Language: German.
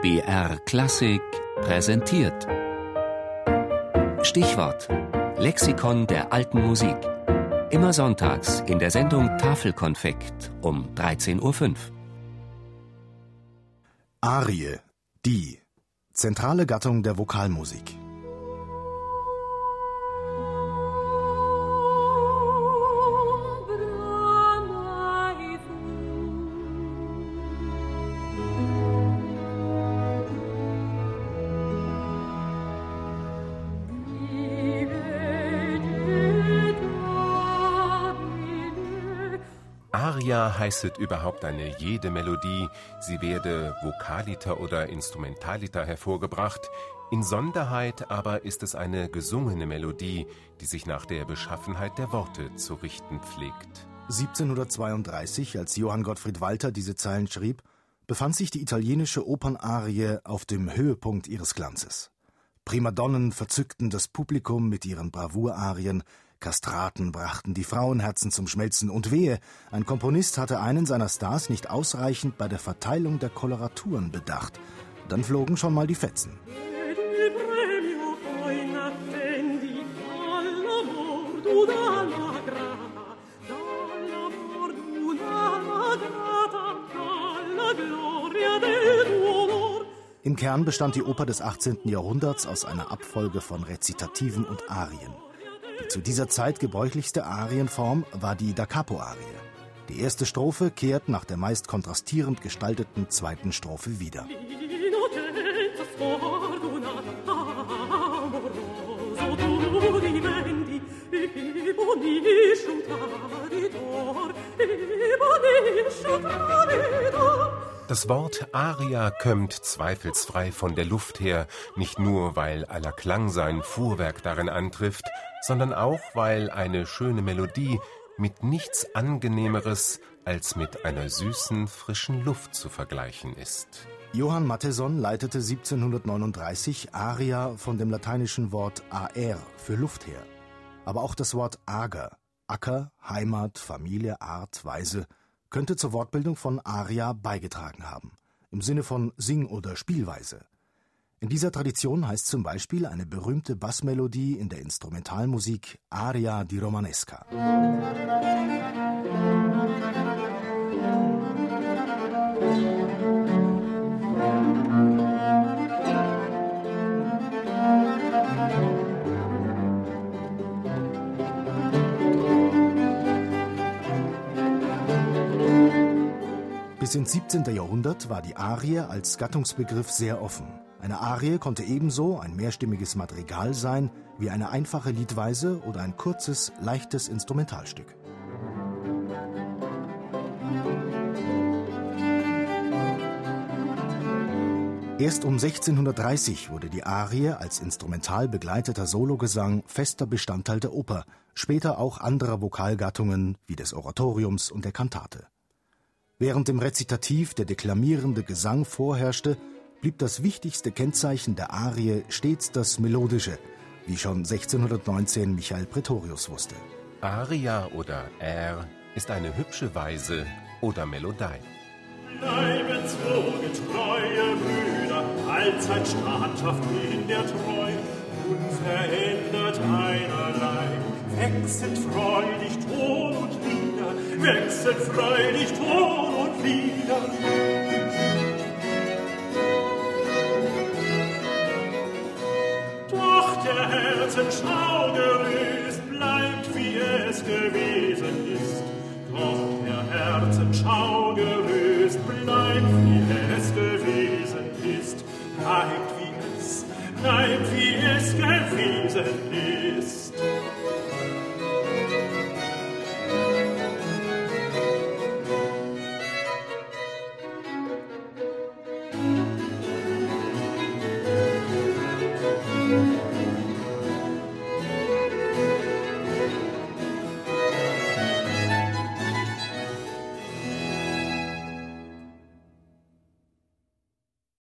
BR Klassik präsentiert. Stichwort: Lexikon der alten Musik. Immer sonntags in der Sendung Tafelkonfekt um 13.05 Uhr. Arie, die zentrale Gattung der Vokalmusik. Aria heißet überhaupt eine jede Melodie, sie werde vokaliter oder instrumentaliter hervorgebracht, Insonderheit aber ist es eine gesungene Melodie, die sich nach der Beschaffenheit der Worte zu richten pflegt. 1732, als Johann Gottfried Walter diese Zeilen schrieb, befand sich die italienische Opernarie auf dem Höhepunkt ihres Glanzes. Primadonnen verzückten das Publikum mit ihren Bravourarien, Kastraten brachten die Frauenherzen zum Schmelzen und wehe, ein Komponist hatte einen seiner Stars nicht ausreichend bei der Verteilung der Koloraturen bedacht. Dann flogen schon mal die Fetzen. Im Kern bestand die Oper des 18. Jahrhunderts aus einer Abfolge von Rezitativen und Arien. Die zu dieser Zeit gebräuchlichste Arienform war die Da Capo-Arie. Die erste Strophe kehrt nach der meist kontrastierend gestalteten zweiten Strophe wieder. Das Wort Aria kömmt zweifelsfrei von der Luft her, nicht nur weil aller Klang sein Fuhrwerk darin antrifft, sondern auch weil eine schöne Melodie mit nichts angenehmeres als mit einer süßen, frischen Luft zu vergleichen ist. Johann Mattheson leitete 1739 Aria von dem lateinischen Wort aer für Luft her. Aber auch das Wort ager, Acker, Heimat, Familie, Art, Weise könnte zur Wortbildung von Aria beigetragen haben, im Sinne von Sing- oder Spielweise. In dieser Tradition heißt zum Beispiel eine berühmte Bassmelodie in der Instrumentalmusik Aria di Romanesca. Bis ins 17. Jahrhundert war die Arie als Gattungsbegriff sehr offen. Eine Arie konnte ebenso ein mehrstimmiges Madrigal sein wie eine einfache Liedweise oder ein kurzes, leichtes Instrumentalstück. Erst um 1630 wurde die Arie als instrumental begleiteter Sologesang fester Bestandteil der Oper, später auch anderer Vokalgattungen wie des Oratoriums und der Kantate. Während im Rezitativ der deklamierende Gesang vorherrschte, blieb das wichtigste Kennzeichen der Arie stets das Melodische, wie schon 1619 Michael Pretorius wusste. Aria oder Air ist eine hübsche Weise oder Melodei. Bleiben so getreue Brüder, allzeit standhaft in der Treu, unverändert einerlei, wechselt freudig Ton und Lieder, wechselt freudig Ton wieder. Doch der Herzen Schaugerüst bleibt, wie es gewesen ist. Doch der Herzen Schaugerüst bleibt, wie es gewesen ist. Bleibt, wie es, bleibt, wie es gewesen ist.